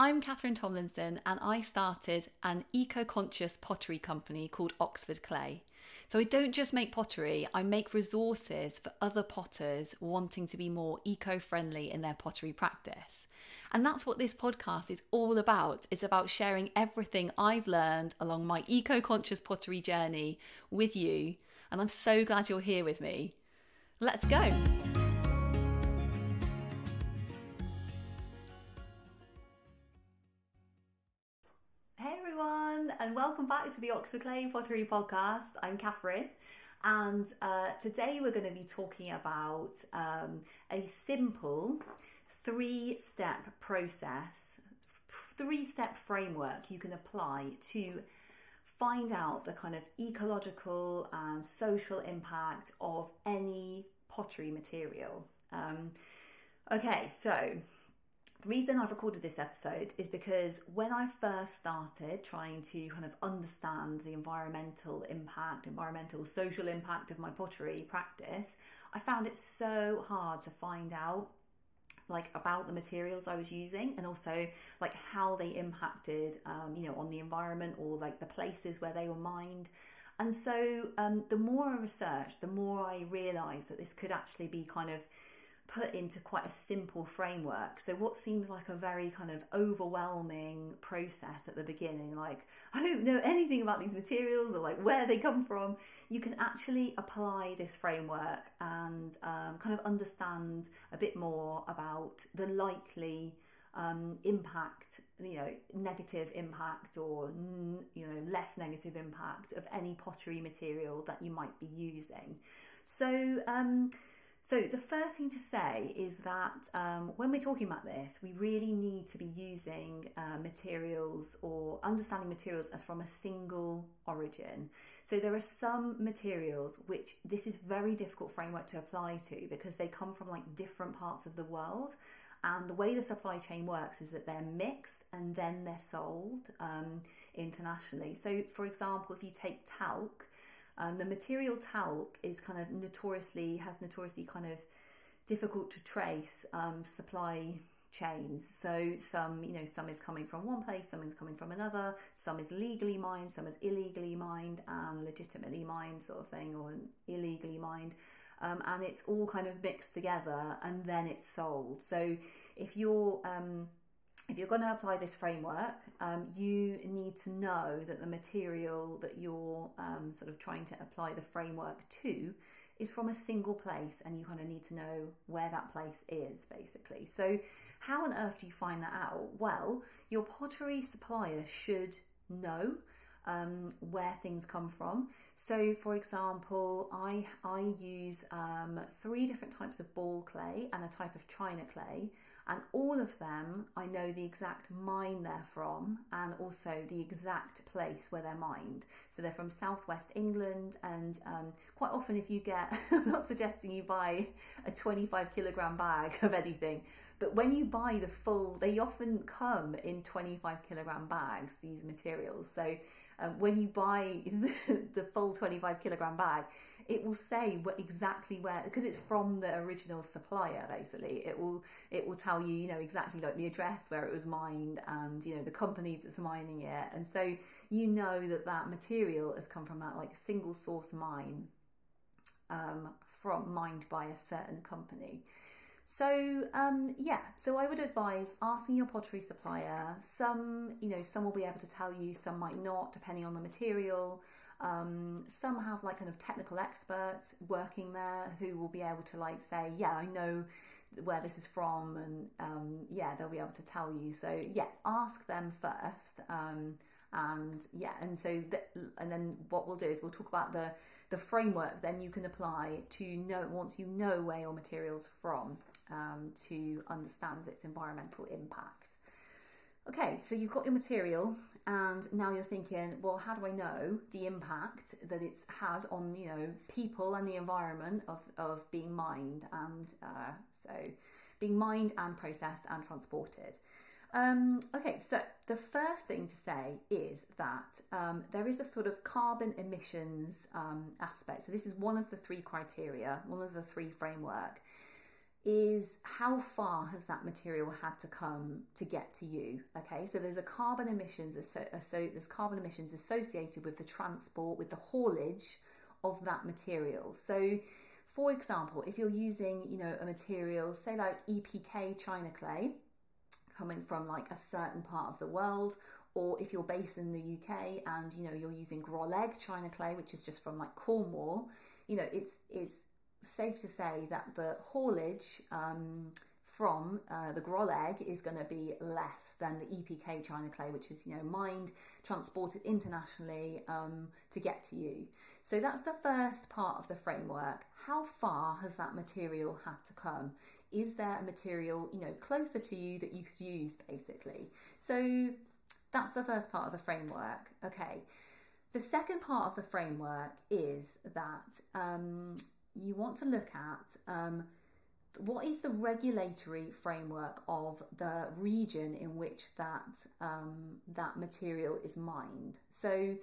I'm Katherine Tomlinson, and I started an eco conscious pottery company called Oxford Clay. So I don't just make pottery, I make resources for other potters wanting to be more eco friendly in their pottery practice. And that's what this podcast is all about. It's about sharing everything I've learned along my eco conscious pottery journey with you. And I'm so glad you're here with me. Let's go. Welcome back to the Oxford Clay Pottery Podcast. I'm Katherine, and uh, today we're going to be talking about um, a simple three step process, three step framework you can apply to find out the kind of ecological and social impact of any pottery material. Um, okay, so the reason I've recorded this episode is because when I first started trying to kind of understand the environmental impact, environmental social impact of my pottery practice, I found it so hard to find out like about the materials I was using and also like how they impacted um, you know on the environment or like the places where they were mined. And so um, the more I researched, the more I realised that this could actually be kind of put into quite a simple framework. So, what seems like a very kind of overwhelming process at the beginning, like I don't know anything about these materials or like where they come from, you can actually apply this framework and um, kind of understand a bit more about the likely. Um, impact, you know, negative impact or you know less negative impact of any pottery material that you might be using. So um, so, the first thing to say is that um, when we're talking about this, we really need to be using uh, materials or understanding materials as from a single origin. So, there are some materials which this is very difficult framework to apply to because they come from like different parts of the world. And the way the supply chain works is that they're mixed and then they're sold um, internationally. So, for example, if you take talc, um, the material talc is kind of notoriously has notoriously kind of difficult to trace um, supply chains. So some, you know, some is coming from one place, some is coming from another, some is legally mined, some is illegally mined and legitimately mined sort of thing or illegally mined. Um, and it's all kind of mixed together and then it's sold. So if you're um, if you're going to apply this framework, um, you need to know that the material that you're um, sort of trying to apply the framework to is from a single place, and you kind of need to know where that place is basically. So, how on earth do you find that out? Well, your pottery supplier should know. Um, where things come from. So, for example, I I use um, three different types of ball clay and a type of china clay and all of them I know the exact mine they're from and also the exact place where they're mined. So they're from southwest England, and um, quite often, if you get, I'm not suggesting you buy a 25 kilogram bag of anything, but when you buy the full, they often come in 25 kilogram bags, these materials. So um, when you buy the, the full 25 kilogram bag, it will say what exactly where because it's from the original supplier basically it will it will tell you you know exactly like the address where it was mined and you know the company that's mining it and so you know that that material has come from that like single source mine um, from mined by a certain company so um, yeah, so I would advise asking your pottery supplier. Some, you know, some will be able to tell you, some might not, depending on the material. Um, some have like kind of technical experts working there who will be able to like say, yeah, I know where this is from, and um, yeah, they'll be able to tell you. So yeah, ask them first. Um, and yeah, and so th- and then what we'll do is we'll talk about the the framework. Then you can apply to know once you know where your material's from um, to understand its environmental impact. Okay, so you've got your material, and now you're thinking, well, how do I know the impact that it's had on you know people and the environment of, of being mined and uh, so being mined and processed and transported. Um, okay, so the first thing to say is that um, there is a sort of carbon emissions um, aspect. So this is one of the three criteria, one of the three framework is how far has that material had to come to get to you okay? So there's a carbon emissions so, there's carbon emissions associated with the transport with the haulage of that material. So for example if you're using you know a material say like EPK china clay coming from like a certain part of the world or if you're based in the UK and you know you're using Grolleg china clay which is just from like Cornwall you know it's it's safe to say that the haulage um, from uh, the Grolleg is going to be less than the EPK China clay, which is you know mined, transported internationally um, to get to you. So that's the first part of the framework. How far has that material had to come? Is there a material you know closer to you that you could use, basically? So that's the first part of the framework. Okay. The second part of the framework is that um, you want to look at um, what is the regulatory framework of the region in which that um, that material is mined. So,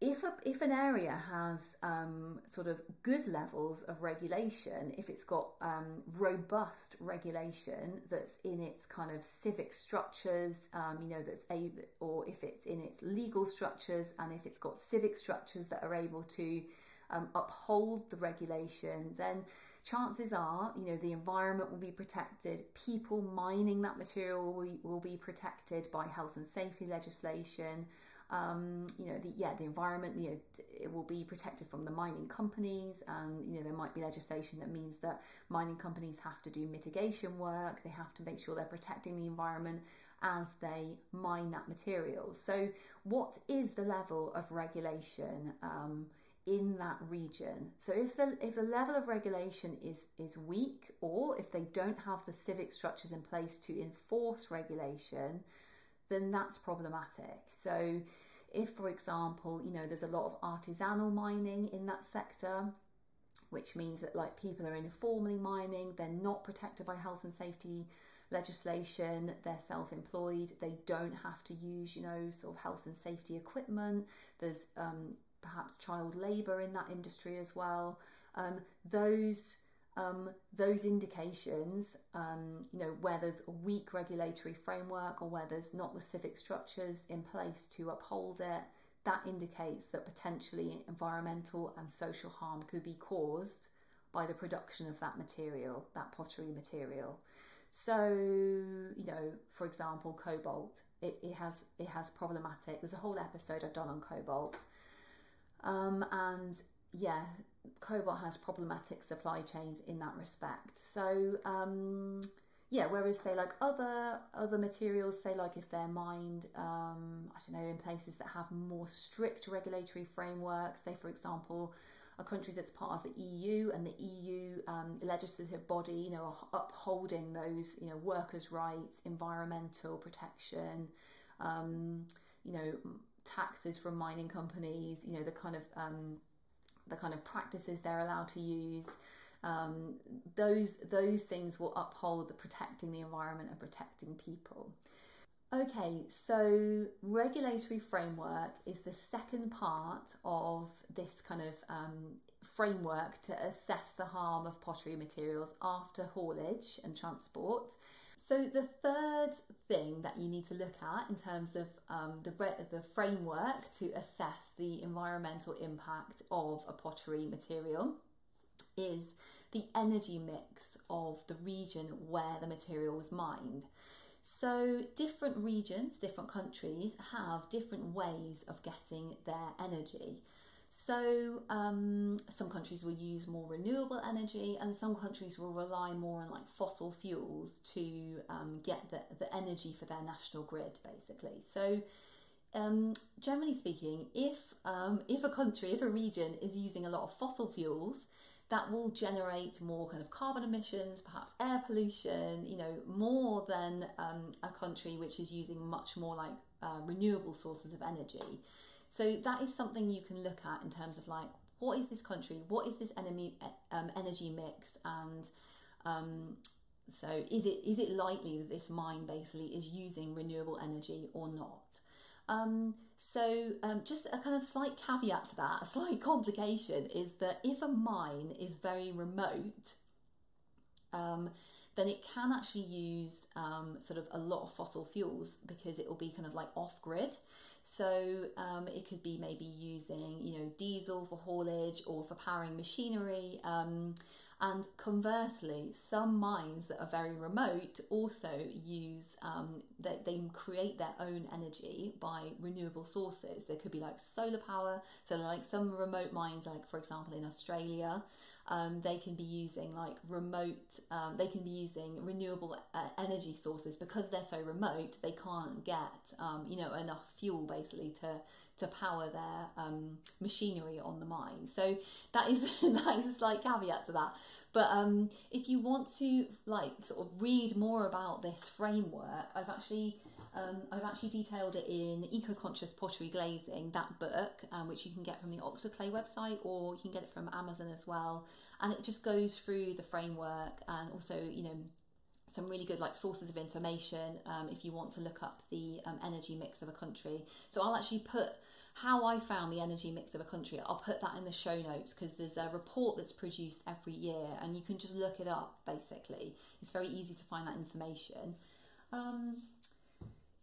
if a, if an area has um, sort of good levels of regulation, if it's got um, robust regulation that's in its kind of civic structures, um, you know, that's able, or if it's in its legal structures, and if it's got civic structures that are able to um, uphold the regulation, then chances are, you know, the environment will be protected. People mining that material will, will be protected by health and safety legislation. Um, you know, the, yeah, the environment, you know, it will be protected from the mining companies, and you know, there might be legislation that means that mining companies have to do mitigation work. They have to make sure they're protecting the environment as they mine that material. So, what is the level of regulation? Um, in that region. So if the if the level of regulation is is weak or if they don't have the civic structures in place to enforce regulation, then that's problematic. So if for example, you know, there's a lot of artisanal mining in that sector, which means that like people are informally mining, they're not protected by health and safety legislation, they're self employed, they don't have to use, you know, sort of health and safety equipment. There's um, perhaps child labour in that industry as well. Um, those um, those indications, um, you know, where there's a weak regulatory framework or where there's not the civic structures in place to uphold it, that indicates that potentially environmental and social harm could be caused by the production of that material, that pottery material. So, you know, for example, cobalt, it, it has it has problematic. There's a whole episode I've done on cobalt um, and yeah, cobalt has problematic supply chains in that respect. So um, yeah, whereas say like other other materials, say like if they're mined, um, I don't know, in places that have more strict regulatory frameworks, say for example, a country that's part of the EU and the EU um, legislative body, you know, upholding those, you know, workers' rights, environmental protection, um, you know, taxes from mining companies, you know, the kind of um, the kind of practices they're allowed to use. Um, those those things will uphold the protecting the environment and protecting people. Okay, so regulatory framework is the second part of this kind of um, framework to assess the harm of pottery materials after haulage and transport. So the third thing that you need to look at in terms of um, the the framework to assess the environmental impact of a pottery material is the energy mix of the region where the material was mined. So, different regions, different countries have different ways of getting their energy. So um, some countries will use more renewable energy, and some countries will rely more on like fossil fuels to um, get the, the energy for their national grid, basically. So um, generally speaking, if um, if a country, if a region is using a lot of fossil fuels, that will generate more kind of carbon emissions, perhaps air pollution, you know, more than um, a country which is using much more like uh, renewable sources of energy. So that is something you can look at in terms of like what is this country, what is this enemy um, energy mix, and um, so is it is it likely that this mine basically is using renewable energy or not? Um, so um, just a kind of slight caveat to that, a slight complication is that if a mine is very remote, um, then it can actually use um, sort of a lot of fossil fuels because it will be kind of like off grid. So um, it could be maybe using, you know, diesel for haulage or for powering machinery. Um, and conversely, some mines that are very remote also use, um, they, they create their own energy by renewable sources. There could be like solar power. So, like some remote mines, like for example in Australia, um, they can be using like remote, um, they can be using renewable uh, energy sources because they're so remote, they can't get, um, you know, enough fuel basically to to power their um, machinery on the mine. So that is that is a slight caveat to that. But um, if you want to like sort of read more about this framework, I've actually um, I've actually detailed it in Eco Conscious Pottery Glazing, that book, um, which you can get from the Oxford Clay website or you can get it from Amazon as well. And it just goes through the framework and also, you know, some really good like sources of information um, if you want to look up the um, energy mix of a country. So I'll actually put how I found the energy mix of a country. I'll put that in the show notes because there's a report that's produced every year and you can just look it up basically. It's very easy to find that information. Um,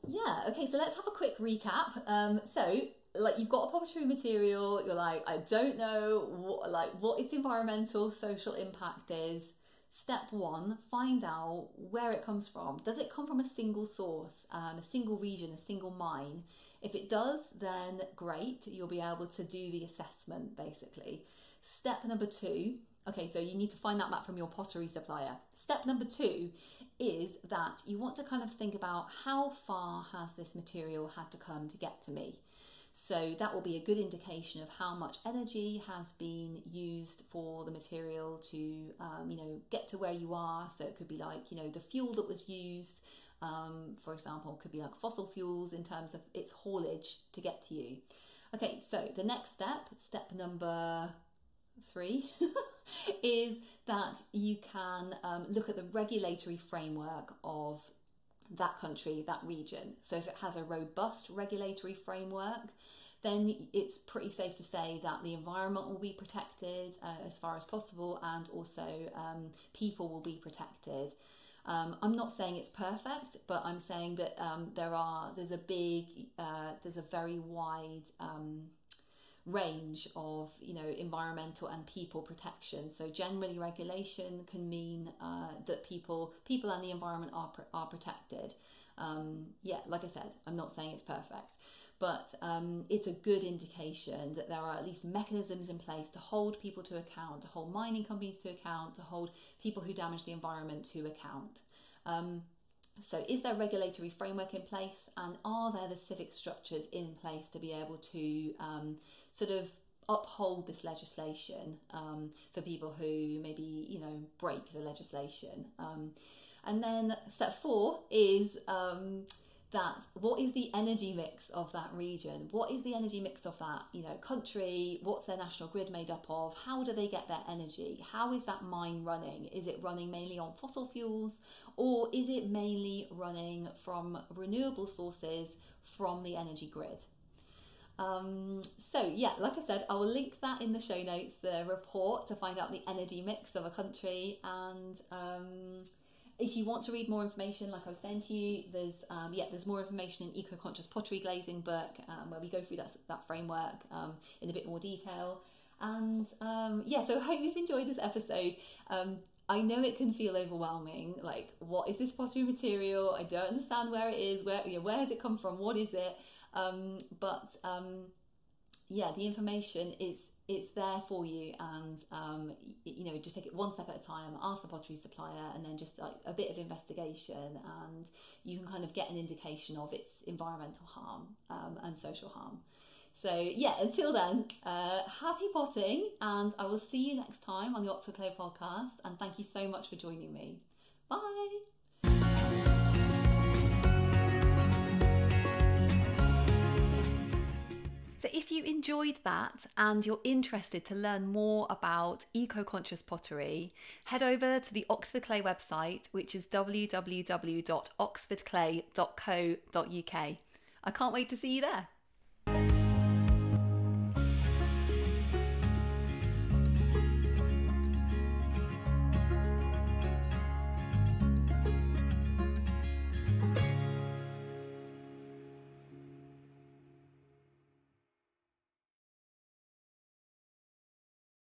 yeah, okay, so let's have a quick recap. Um, so, like, you've got a pottery material, you're like, I don't know what, like, what its environmental, social impact is. Step one, find out where it comes from. Does it come from a single source, um, a single region, a single mine? If it does, then great, you'll be able to do the assessment basically. Step number two, okay, so you need to find that map from your pottery supplier. Step number two is that you want to kind of think about how far has this material had to come to get to me. So that will be a good indication of how much energy has been used for the material to, um, you know, get to where you are. So it could be like, you know, the fuel that was used, um, for example, could be like fossil fuels in terms of its haulage to get to you. Okay, so the next step, step number three, is that you can um, look at the regulatory framework of that country, that region. So if it has a robust regulatory framework, then it's pretty safe to say that the environment will be protected uh, as far as possible and also um, people will be protected. Um, I'm not saying it's perfect, but I'm saying that um, there are there's a big uh, there's a very wide um, range of you know environmental and people protection. So generally, regulation can mean uh, that people people and the environment are are protected. Um, yeah, like I said, I'm not saying it's perfect, but um, it's a good indication that there are at least mechanisms in place to hold people to account, to hold mining companies to account, to hold people who damage the environment to account. Um, so, is there regulatory framework in place, and are there the civic structures in place to be able to um, sort of uphold this legislation um, for people who maybe you know break the legislation? Um, and then step four is um, that what is the energy mix of that region? What is the energy mix of that you know country? What's their national grid made up of? How do they get their energy? How is that mine running? Is it running mainly on fossil fuels, or is it mainly running from renewable sources from the energy grid? Um, so yeah, like I said, I will link that in the show notes, the report to find out the energy mix of a country. And um, if you want to read more information, like I was saying to you, there's um, yeah, there's more information in Eco Conscious Pottery Glazing book um, where we go through that that framework um, in a bit more detail. And um, yeah, so I hope you've enjoyed this episode. I know it can feel overwhelming. Like, what is this pottery material? I don't understand where it is. Where you know, where has it come from? What is it? Um, but um, yeah, the information is it's there for you, and um, you know, just take it one step at a time. Ask the pottery supplier, and then just like a bit of investigation, and you can kind of get an indication of its environmental harm um, and social harm. So yeah, until then, uh, happy potting, and I will see you next time on the Oxford Clay podcast. And thank you so much for joining me. Bye. So, if you enjoyed that and you're interested to learn more about eco conscious pottery, head over to the Oxford Clay website, which is www.oxfordclay.co.uk. I can't wait to see you there.